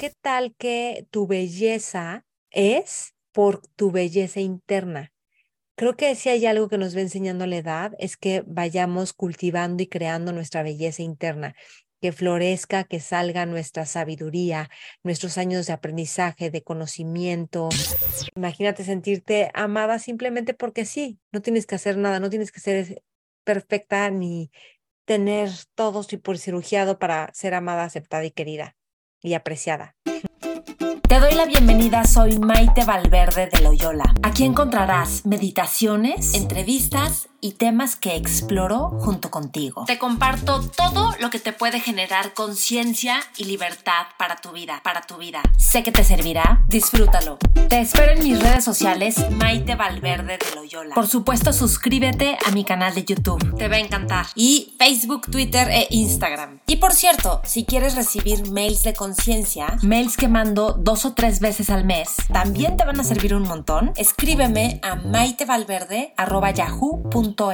¿qué tal que tu belleza es por tu belleza interna? Creo que si hay algo que nos va enseñando la edad es que vayamos cultivando y creando nuestra belleza interna, que florezca, que salga nuestra sabiduría, nuestros años de aprendizaje, de conocimiento. Imagínate sentirte amada simplemente porque sí, no tienes que hacer nada, no tienes que ser perfecta ni tener todo por cirugiado para ser amada, aceptada y querida y apreciada. Te doy la bienvenida, soy Maite Valverde de Loyola. Aquí encontrarás meditaciones, entrevistas y temas que exploro junto contigo. Te comparto todo lo que te puede generar conciencia y libertad para tu vida, para tu vida. Sé que te servirá, disfrútalo. Te espero en mis redes sociales Maite Valverde de Loyola. Por supuesto, suscríbete a mi canal de YouTube. Te va a encantar. Y Facebook, Twitter e Instagram. Y por cierto, si quieres recibir mails de conciencia, mails que mando dos o tres veces al mes, también te van a servir un montón. Escríbeme a maitevalverde.yahoo.com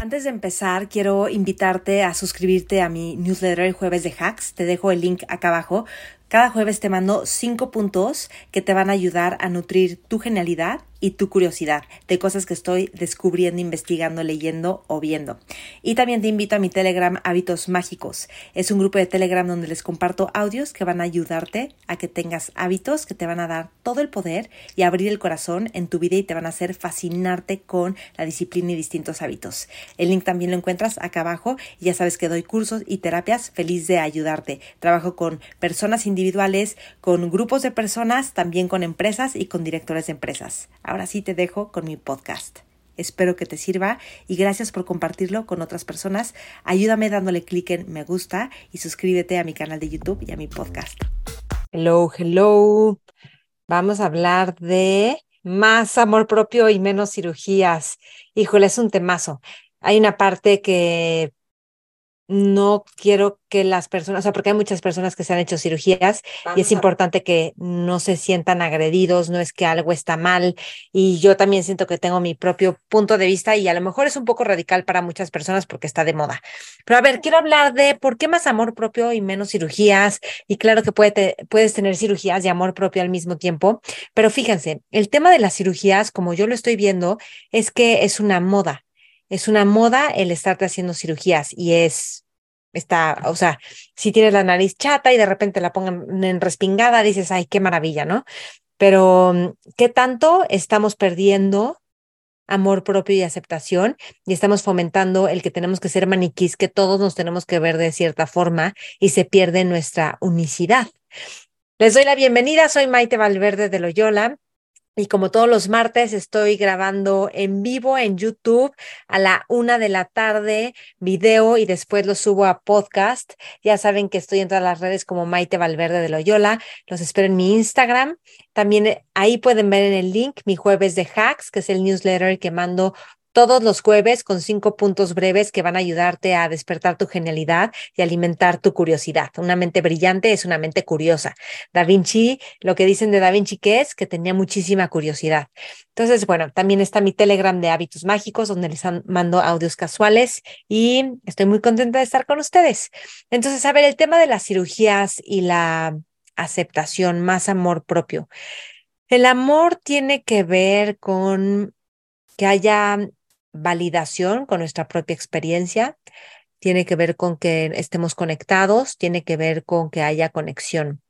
antes de empezar, quiero invitarte a suscribirte a mi newsletter el jueves de hacks. Te dejo el link acá abajo. Cada jueves te mando cinco puntos que te van a ayudar a nutrir tu genialidad y tu curiosidad de cosas que estoy descubriendo, investigando, leyendo o viendo. Y también te invito a mi Telegram Hábitos Mágicos. Es un grupo de Telegram donde les comparto audios que van a ayudarte a que tengas hábitos que te van a dar todo el poder y abrir el corazón en tu vida y te van a hacer fascinarte con la disciplina y distintos hábitos. El link también lo encuentras acá abajo ya sabes que doy cursos y terapias feliz de ayudarte. Trabajo con personas individuales, con grupos de personas, también con empresas y con directores de empresas. Ahora sí te dejo con mi podcast. Espero que te sirva y gracias por compartirlo con otras personas. Ayúdame dándole clic en me gusta y suscríbete a mi canal de YouTube y a mi podcast. Hello, hello. Vamos a hablar de más amor propio y menos cirugías. Híjole, es un temazo. Hay una parte que no quiero que las personas, o sea, porque hay muchas personas que se han hecho cirugías y es importante que no se sientan agredidos, no es que algo está mal y yo también siento que tengo mi propio punto de vista y a lo mejor es un poco radical para muchas personas porque está de moda. Pero a ver, quiero hablar de por qué más amor propio y menos cirugías y claro que puede puedes tener cirugías y amor propio al mismo tiempo, pero fíjense, el tema de las cirugías, como yo lo estoy viendo, es que es una moda es una moda el estarte haciendo cirugías y es, está, o sea, si tienes la nariz chata y de repente la pongan en respingada, dices, ay, qué maravilla, ¿no? Pero, ¿qué tanto estamos perdiendo amor propio y aceptación y estamos fomentando el que tenemos que ser maniquís, que todos nos tenemos que ver de cierta forma y se pierde nuestra unicidad? Les doy la bienvenida, soy Maite Valverde de Loyola y como todos los martes, estoy grabando en vivo en YouTube a la una de la tarde, video y después lo subo a podcast. Ya saben que estoy en todas las redes como Maite Valverde de Loyola. Los espero en mi Instagram. También eh, ahí pueden ver en el link mi jueves de hacks, que es el newsletter que mando todos los jueves con cinco puntos breves que van a ayudarte a despertar tu genialidad y alimentar tu curiosidad. Una mente brillante es una mente curiosa. Da Vinci, lo que dicen de Da Vinci que es que tenía muchísima curiosidad. Entonces, bueno, también está mi Telegram de hábitos mágicos donde les mando audios casuales y estoy muy contenta de estar con ustedes. Entonces, a ver, el tema de las cirugías y la aceptación, más amor propio. El amor tiene que ver con que haya validación con nuestra propia experiencia, tiene que ver con que estemos conectados, tiene que ver con que haya conexión.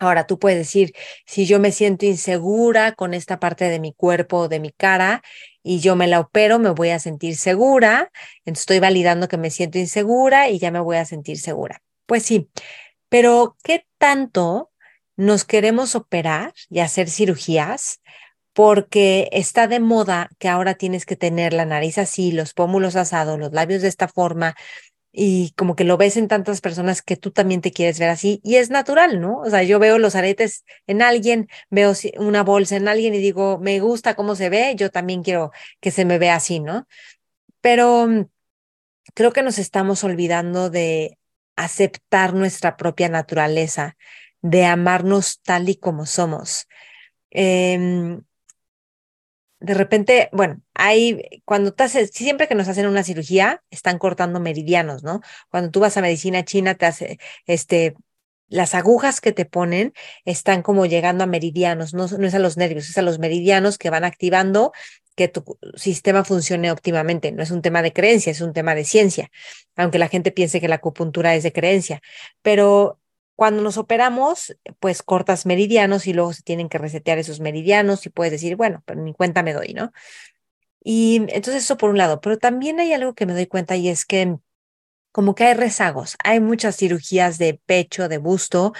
Ahora tú puedes decir, si yo me siento insegura con esta parte de mi cuerpo o de mi cara y yo me la opero, me voy a sentir segura, entonces estoy validando que me siento insegura y ya me voy a sentir segura. Pues sí, pero ¿qué tanto nos queremos operar y hacer cirugías porque está de moda que ahora tienes que tener la nariz así, los pómulos asados, los labios de esta forma, y como que lo ves en tantas personas que tú también te quieres ver así, y es natural, ¿no? O sea, yo veo los aretes en alguien, veo una bolsa en alguien y digo, me gusta cómo se ve, yo también quiero que se me vea así, ¿no? Pero mm, creo que nos estamos olvidando de aceptar nuestra propia naturaleza, de amarnos tal y como somos. Eh, de repente, bueno, hay, cuando te haces, siempre que nos hacen una cirugía, están cortando meridianos, ¿no? Cuando tú vas a medicina china, te hace, este, las agujas que te ponen están como llegando a meridianos, no, no es a los nervios, es a los meridianos que van activando que tu sistema funcione óptimamente. No es un tema de creencia, es un tema de ciencia, aunque la gente piense que la acupuntura es de creencia. Pero cuando nos operamos, pues cortas meridianos y luego se tienen que resetear esos meridianos y puedes decir, bueno, pero ni cuenta me doy, ¿no? Y entonces eso por un lado, pero también hay algo que me doy cuenta y es que como que hay rezagos, hay muchas cirugías de pecho, de busto,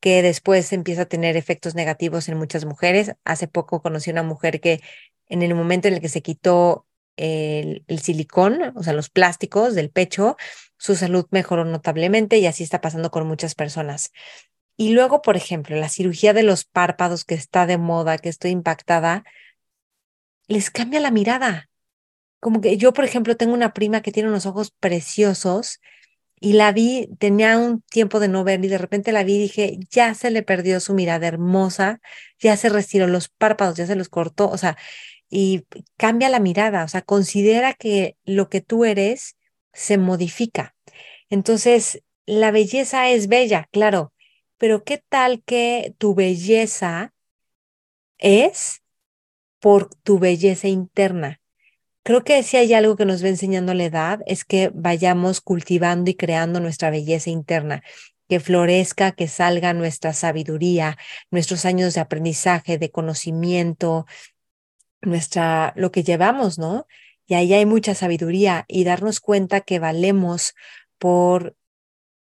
que después empieza a tener efectos negativos en muchas mujeres. Hace poco conocí una mujer que en el momento en el que se quitó el, silicón, o sea, los plásticos del pecho, su salud mejoró notablemente y así está pasando con muchas personas. Y luego, por ejemplo, la cirugía de los párpados que está de moda, que estoy impactada, les cambia la mirada. Como que yo, por ejemplo, tengo una prima que tiene unos ojos preciosos y la vi, tenía un tiempo de no ver y de repente la vi y dije, ya se le perdió su mirada hermosa, ya se retiró los párpados, ya se los cortó, o sea, y cambia la mirada, o sea, considera que lo que tú eres se modifica. Entonces, la belleza es bella, claro, pero ¿qué tal que tu belleza es por tu belleza interna? Creo que si hay algo que nos va enseñando la edad es que vayamos cultivando y creando nuestra belleza interna, que florezca, que salga nuestra sabiduría, nuestros años de aprendizaje, de conocimiento, nuestra lo que llevamos, ¿no? Y ahí hay mucha sabiduría y darnos cuenta que valemos por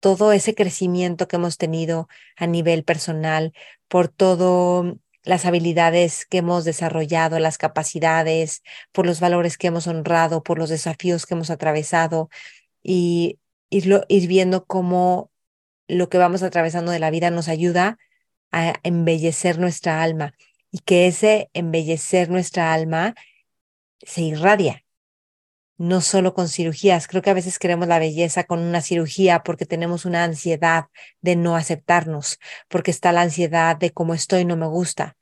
todo ese crecimiento que hemos tenido a nivel personal, por todo las habilidades que hemos desarrollado, las capacidades, por los valores que hemos honrado, por los desafíos que hemos atravesado y irlo, ir viendo cómo lo que vamos atravesando de la vida nos ayuda a embellecer nuestra alma y que ese embellecer nuestra alma se irradia no solo con cirugías. Creo que a veces queremos la belleza con una cirugía porque tenemos una ansiedad de no aceptarnos, porque está la ansiedad de cómo estoy, no me gusta.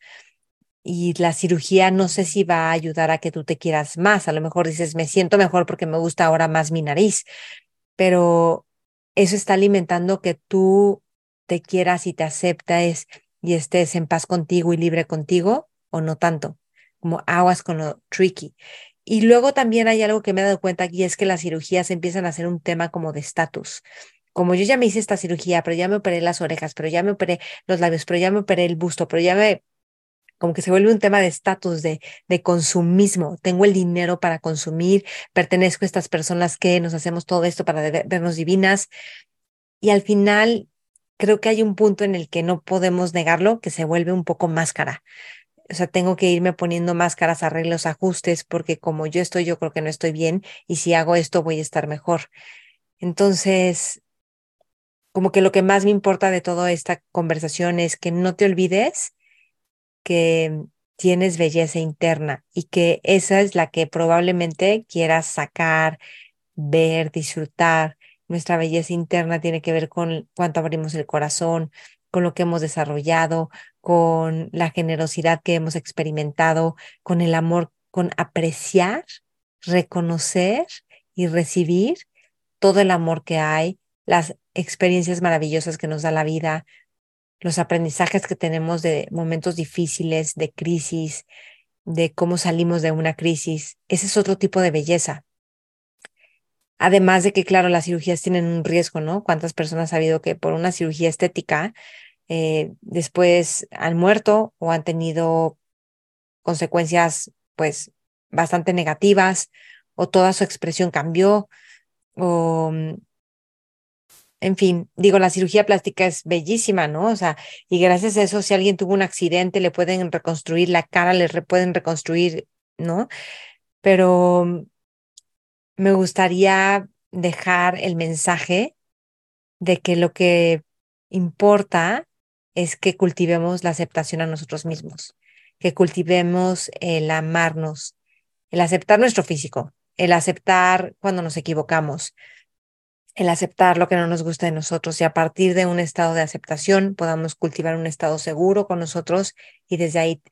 Y la cirugía no sé si va a ayudar a que tú te quieras más. A lo mejor dices, me siento mejor porque me gusta ahora más mi nariz, pero eso está alimentando que tú te quieras y te aceptes y estés en paz contigo y libre contigo o no tanto, como aguas con lo tricky. Y luego también hay algo que me he dado cuenta aquí, es que las cirugías empiezan a ser un tema como de estatus. Como yo ya me hice esta cirugía, pero ya me operé las orejas, pero ya me operé los labios, pero ya me operé el busto, pero ya me como que se vuelve un tema de estatus, de, de consumismo. Tengo el dinero para consumir, pertenezco a estas personas que nos hacemos todo esto para vernos divinas. Y al final, creo que hay un punto en el que no podemos negarlo, que se vuelve un poco máscara o sea, tengo que irme poniendo máscaras, arreglos, ajustes, porque como yo estoy, yo creo que no estoy bien y si hago esto voy a estar mejor. Entonces, como que lo que más me importa de toda esta conversación es que no te olvides que tienes belleza interna y que esa es la que probablemente quieras sacar, ver, disfrutar. Nuestra belleza interna tiene que ver con cuánto abrimos el corazón, con lo que hemos desarrollado, con la generosidad que hemos experimentado, con el amor, con apreciar, reconocer y recibir todo el amor que hay, las experiencias maravillosas que nos da la vida, los aprendizajes que tenemos de momentos difíciles, de crisis, de cómo salimos de una crisis. Ese es otro tipo de belleza. Además de que, claro, las cirugías tienen un riesgo, ¿no? ¿Cuántas personas ha habido que por una cirugía estética eh, después han muerto o han tenido consecuencias, pues, bastante negativas o toda su expresión cambió o mm, en fin, digo, la cirugía plástica es bellísima, ¿no? O sea, y gracias a eso, si alguien tuvo un accidente, le pueden reconstruir la cara, le pueden reconstruir, ¿no? Pero mm, me gustaría dejar el mensaje de que lo que importa es que cultivemos la aceptación a nosotros mismos, que cultivemos el amarnos, el aceptar nuestro físico, el aceptar cuando nos equivocamos, el aceptar lo que no nos gusta de nosotros y a partir de un estado de aceptación podamos cultivar un estado seguro con nosotros y desde ahí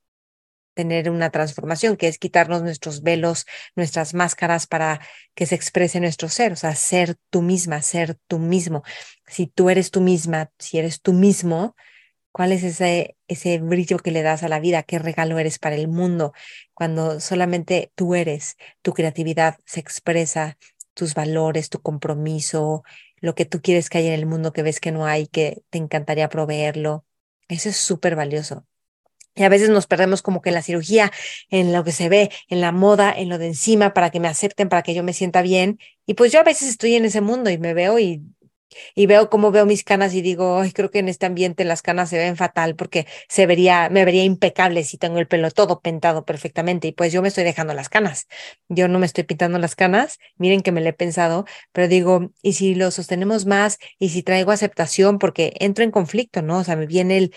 tener una transformación, que es quitarnos nuestros velos, nuestras máscaras para que se exprese nuestro ser, o sea, ser tú misma, ser tú mismo. Si tú eres tú misma, si eres tú mismo, ¿cuál es ese, ese brillo que le das a la vida? ¿Qué regalo eres para el mundo? Cuando solamente tú eres, tu creatividad se expresa, tus valores, tu compromiso, lo que tú quieres que haya en el mundo que ves que no hay, que te encantaría proveerlo. Eso es súper valioso. Y a veces nos perdemos como que en la cirugía, en lo que se ve, en la moda, en lo de encima, para que me acepten, para que yo me sienta bien. Y pues yo a veces estoy en ese mundo y me veo y, y veo cómo veo mis canas y digo, Ay, creo que en este ambiente las canas se ven fatal porque se vería, me vería impecable si tengo el pelo todo pintado perfectamente. Y pues yo me estoy dejando las canas. Yo no me estoy pintando las canas. Miren que me lo he pensado, pero digo, ¿y si lo sostenemos más? ¿Y si traigo aceptación? Porque entro en conflicto, ¿no? O sea, me viene el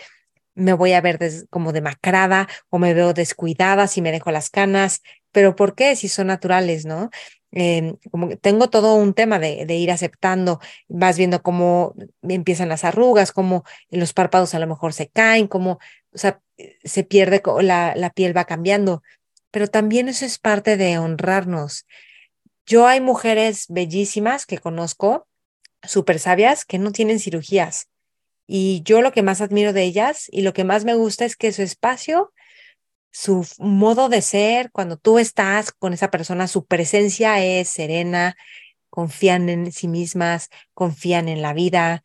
me voy a ver como demacrada o me veo descuidada si me dejo las canas, pero ¿por qué? Si son naturales, ¿no? Em, como que tengo todo un tema de, de, ir aceptando, vas viendo cómo empiezan las arrugas, cómo los párpados a lo mejor se caen, cómo, o sea, se pierde, la, la piel va cambiando, pero también eso es parte de honrarnos. Yo hay mujeres bellísimas que conozco, súper sabias, que no tienen cirugías y yo lo que más admiro de ellas y lo que más me gusta es que su espacio, su modo de ser, cuando tú estás con esa persona, su presencia es serena, confían en sí mismas, confían en la vida,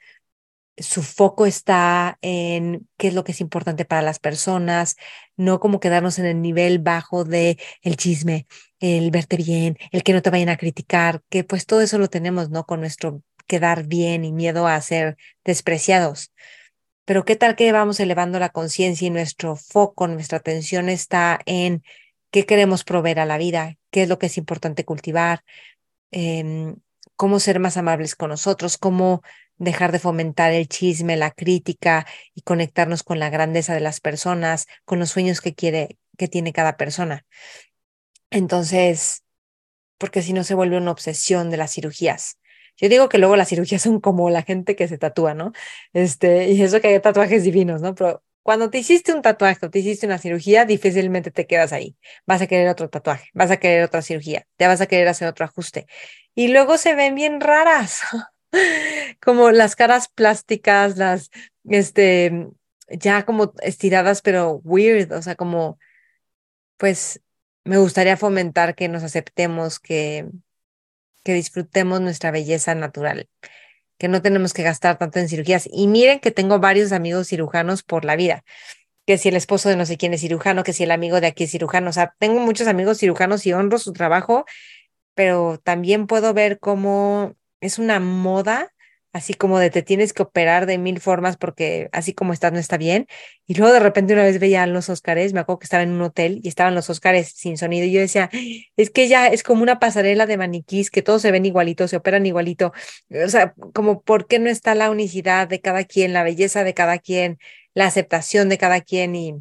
su foco está en qué es lo que es importante para las personas, no como quedarnos en el nivel bajo de el chisme, el verte bien, el que no te vayan a criticar, que pues todo eso lo tenemos, ¿no? Con nuestro quedar bien y miedo a ser despreciados. Pero qué tal que vamos elevando la conciencia y nuestro foco, nuestra atención está en qué queremos proveer a la vida, qué es lo que es importante cultivar, em, cómo ser más amables con nosotros, cómo dejar de fomentar el chisme, la crítica y conectarnos con la grandeza de las personas, con los sueños que quiere, que tiene cada persona. Entonces, porque si no se vuelve una obsesión de las cirugías. Yo digo que luego las cirugías son como la gente que se tatúa, ¿no? Este, y eso que hay tatuajes divinos, ¿no? Pero cuando te hiciste un tatuaje o te hiciste una cirugía, difícilmente te quedas ahí. Vas a querer otro tatuaje, vas a querer otra cirugía, te vas a querer hacer otro ajuste. Y luego se ven bien raras, como las caras plásticas, las, este, ya como estiradas, pero weird, o sea, como, pues, me gustaría fomentar que nos aceptemos, que que disfrutemos nuestra belleza natural, que no tenemos que gastar tanto en cirugías. Y miren que tengo varios amigos cirujanos por la vida, que si el esposo de no sé quién es cirujano, que si el amigo de aquí es cirujano, o sea, tengo muchos amigos cirujanos y honro su trabajo, pero también puedo ver cómo es una moda así como de te tienes que operar de mil formas porque así como estás no está bien. Y luego de repente una vez veía los Óscares, me acuerdo que estaba en un hotel y estaban los Óscares sin sonido y yo decía, es que ya es como una pasarela de maniquís que todos se ven igualitos, se operan igualito. O sea, como por qué no está la unicidad de cada quien, la belleza de cada quien, la aceptación de cada quien y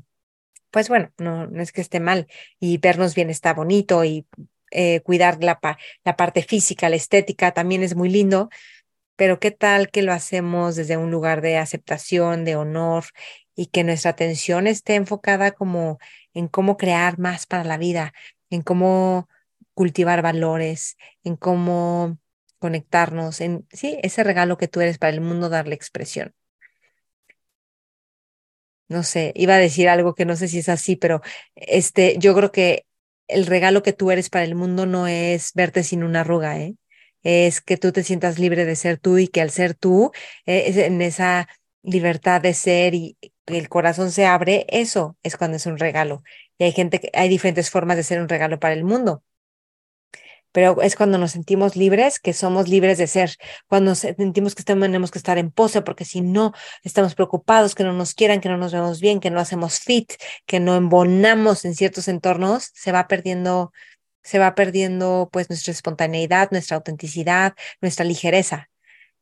pues bueno, no, no es que esté mal y vernos bien está bonito y eh, cuidar la, la parte física, la estética también es muy lindo, pero qué tal que lo hacemos desde un lugar de aceptación, de honor y que nuestra atención esté enfocada como en cómo crear más para la vida, en cómo cultivar valores, en cómo conectarnos, en sí, ese regalo que tú eres para el mundo, darle expresión. No sé, iba a decir algo que no sé si es así, pero este, yo creo que el regalo que tú eres para el mundo no es verte sin una arruga, ¿eh? Es que tú te sientas libre de ser tú y que al ser tú, eh, en esa libertad de ser y el corazón se abre, eso es cuando es un regalo. Y hay gente que hay diferentes formas de ser un regalo para el mundo. Pero es cuando nos sentimos libres, que somos libres de ser, cuando sentimos que tenemos que estar en pose, porque si no, estamos preocupados, que no nos quieran, que no nos vemos bien, que no hacemos fit, que no embonamos en ciertos entornos, se va perdiendo se va perdiendo pues nuestra espontaneidad, nuestra autenticidad, nuestra ligereza.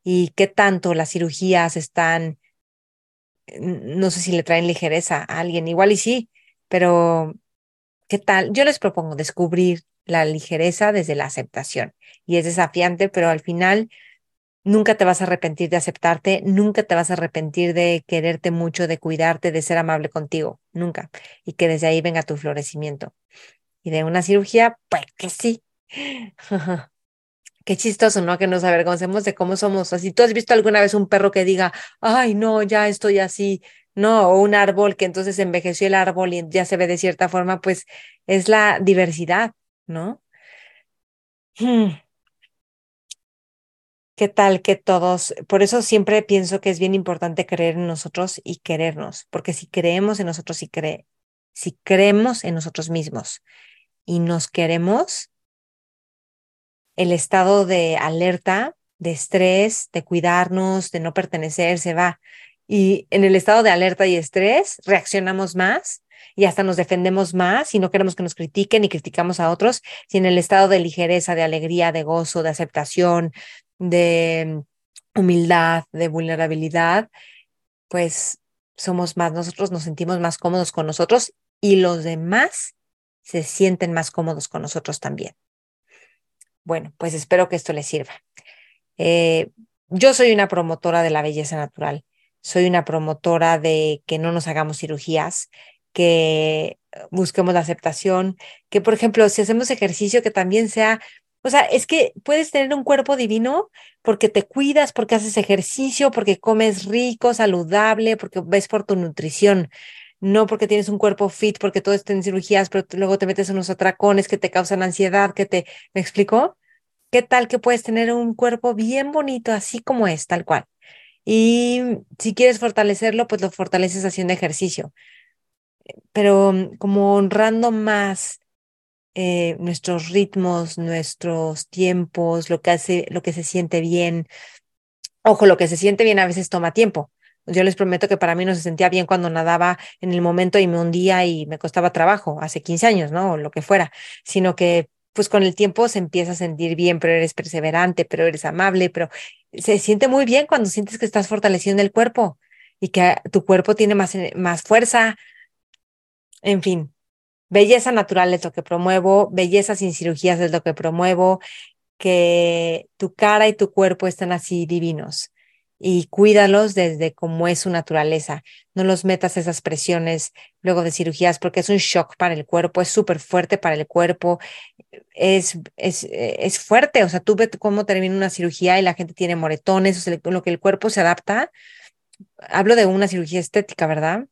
Y qué tanto las cirugías están, no sé si le traen ligereza a alguien, igual y sí, pero ¿qué tal? Yo les propongo descubrir la ligereza desde la aceptación. Y es desafiante, pero al final nunca te vas a arrepentir de aceptarte, nunca te vas a arrepentir de quererte mucho, de cuidarte, de ser amable contigo, nunca. Y que desde ahí venga tu florecimiento. Y de una cirugía, pues que sí. Qué chistoso, ¿no? Que nos avergoncemos de cómo somos. Así, ¿tú has visto alguna vez un perro que diga, ay, no, ya estoy así? No, o un árbol que entonces envejeció el árbol y ya se ve de cierta forma, pues es la diversidad, ¿no? Hmm. ¿Qué tal que todos? Por eso siempre pienso que es bien importante creer en nosotros y querernos, porque si creemos en nosotros y si creemos en nosotros mismos y nos queremos, el estado de alerta, de estrés, de cuidarnos, de no pertenecer, se va. Y en el estado de alerta y estrés reaccionamos más y hasta nos defendemos más y no queremos que nos critiquen y criticamos a otros, si en el estado de ligereza, de alegría, de gozo, de aceptación, de humildad, de vulnerabilidad, pues somos más, nosotros nos sentimos más cómodos con nosotros y los demás se sienten más cómodos con nosotros también. Bueno, pues espero que esto les sirva. Eh, yo soy una promotora de la belleza natural, soy una promotora de que no nos hagamos cirugías, que busquemos la aceptación, que por ejemplo, si hacemos ejercicio, que también sea, o sea, es que puedes tener un cuerpo divino porque te cuidas, porque haces ejercicio, porque comes rico, saludable, porque ves por tu nutrición no porque tienes un cuerpo fit, porque todo está en cirugías, pero luego te metes en unos atracones que te causan ansiedad, que te, ¿me explico? ¿Qué tal que puedes tener un cuerpo bien bonito, así como es, tal cual? Y si quieres fortalecerlo, pues lo fortaleces haciendo ejercicio, pero como honrando más eh, nuestros ritmos, nuestros tiempos, lo que hace, lo que se siente bien. Ojo, lo que se siente bien a veces toma tiempo. Yo les prometo que para mí no se sentía bien cuando nadaba en el momento y me hundía y me costaba trabajo, hace 15 años, ¿no? O lo que fuera, sino que pues con el tiempo se empieza a sentir bien, pero eres perseverante, pero eres amable, pero se siente muy bien cuando sientes que estás fortaleciendo el cuerpo y que tu cuerpo tiene más, más fuerza. En fin, belleza natural es lo que promuevo, belleza sin cirugías es lo que promuevo, que tu cara y tu cuerpo están así divinos y cuídalos desde cómo es su naturaleza. No los metas esas presiones luego de cirugías porque es un shock para el cuerpo, es súper fuerte para el cuerpo, es, es, es, fuerte. O sea, tú ves cómo termina una cirugía y la gente tiene moretones, o lo que el cuerpo se adapta. Hablo de una cirugía estética, ¿verdad?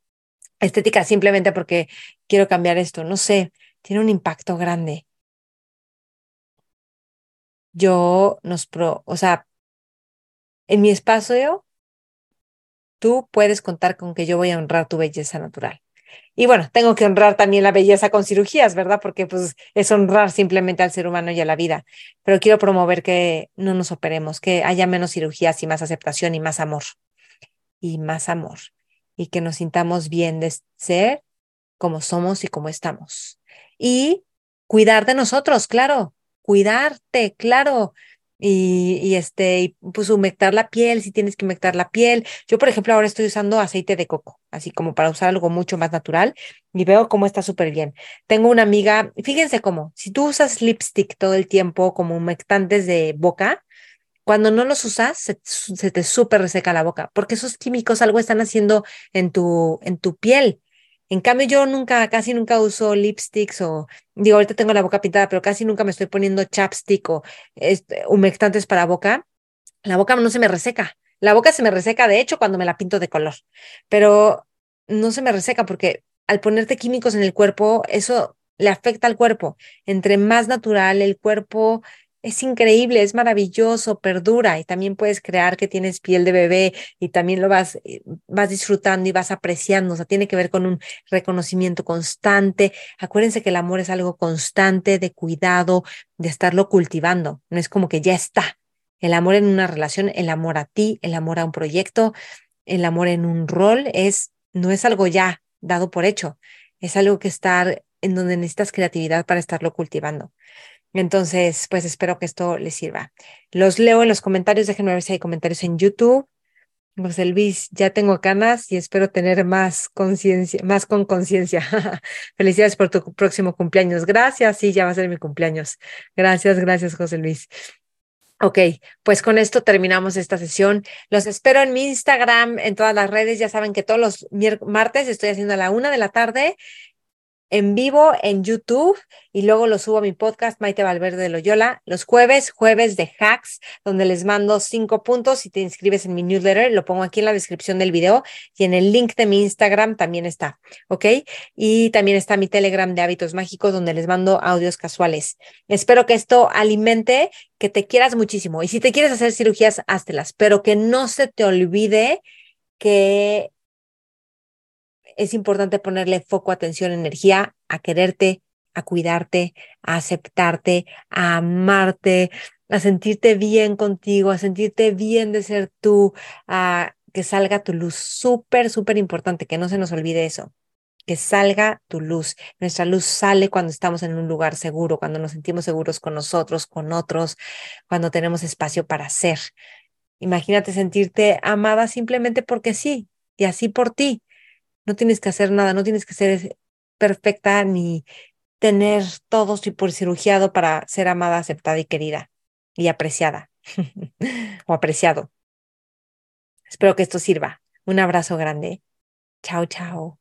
Estética simplemente porque quiero cambiar esto, no sé, tiene un impacto grande. Yo nos pro, o sea, en mi espacio, tú puedes contar con que yo voy a honrar tu belleza natural. Y bueno, tengo que honrar también la belleza con cirugías, ¿verdad? Porque pues es honrar simplemente al ser humano y a la vida. Pero quiero promover que no nos operemos, que haya menos cirugías y más aceptación y más amor. Y más amor. Y que nos sintamos bien de ser como somos y como estamos. Y cuidar de nosotros, claro. Cuidarte, claro y, este, pues humectar la piel, si tienes que humectar la piel. Yo, por ejemplo, ahora estoy usando aceite de coco, así como para usar algo mucho más natural y veo cómo está súper bien. Tengo una amiga, fíjense cómo, si tú usas lipstick todo el tiempo como humectantes de boca, cuando no los usas, se, se te súper reseca la boca, porque esos químicos algo están haciendo en tu, en tu piel. En cambio, yo nunca, casi nunca uso lipsticks o, digo, ahorita tengo la boca pintada, pero casi nunca me estoy poniendo chapstick o este, humectantes para boca. La boca no se me reseca. La boca se me reseca, de hecho, cuando me la pinto de color, pero no se me reseca porque al ponerte químicos en el cuerpo, eso le afecta al cuerpo. Entre más natural el cuerpo es increíble, es maravilloso, perdura y también puedes crear que tienes piel de bebé y también lo vas, eh, vas disfrutando y vas apreciando. O sea, tiene que ver con un reconocimiento constante. Acuérdense que el amor es algo constante, de cuidado, de estarlo cultivando. No es como que ya está. El amor en una relación, el amor a ti, el amor a un proyecto, el amor en un rol es, no es algo ya dado por hecho. Es algo que estar en donde necesitas creatividad para estarlo cultivando. Entonces, pues espero que esto les sirva. Los leo en los comentarios, déjenme ver si hay comentarios en YouTube. José Luis, ya tengo canas y espero tener más conciencia, más con conciencia. Felicidades por tu próximo cumpleaños. Gracias, sí, ya va a ser mi cumpleaños. Gracias, gracias, José Luis. Ok, pues con esto terminamos esta sesión. Los espero en mi Instagram, en todas las redes. Ya saben que todos los martes estoy haciendo a la una de la tarde en vivo en YouTube y luego lo subo a mi podcast Maite Valverde de Loyola los jueves, jueves de hacks, donde les mando cinco puntos. Si te inscribes en mi newsletter, lo pongo aquí en la descripción del video y en el link de mi Instagram también está, ¿ok? Y también está mi Telegram de hábitos mágicos, donde les mando audios casuales. Espero que esto alimente, que te quieras muchísimo. Y si te quieres hacer cirugías, háztelas, pero que no se te olvide que es importante ponerle foco, atención, energía a quererte, a cuidarte, a aceptarte, a amarte, a sentirte bien contigo, a sentirte bien de ser tú, a que salga tu luz. Súper, súper importante, que no se nos olvide eso. Que salga tu luz. Nuestra luz sale cuando estamos en un lugar seguro, cuando nos sentimos seguros con nosotros, con otros, cuando tenemos espacio para ser. Imagínate sentirte amada simplemente porque sí, y así por ti. No tienes que hacer nada, no tienes que ser perfecta ni tener todo por cirugiado para ser amada, aceptada y querida y apreciada o apreciado. Espero que esto sirva. Un abrazo grande. Chao, chao.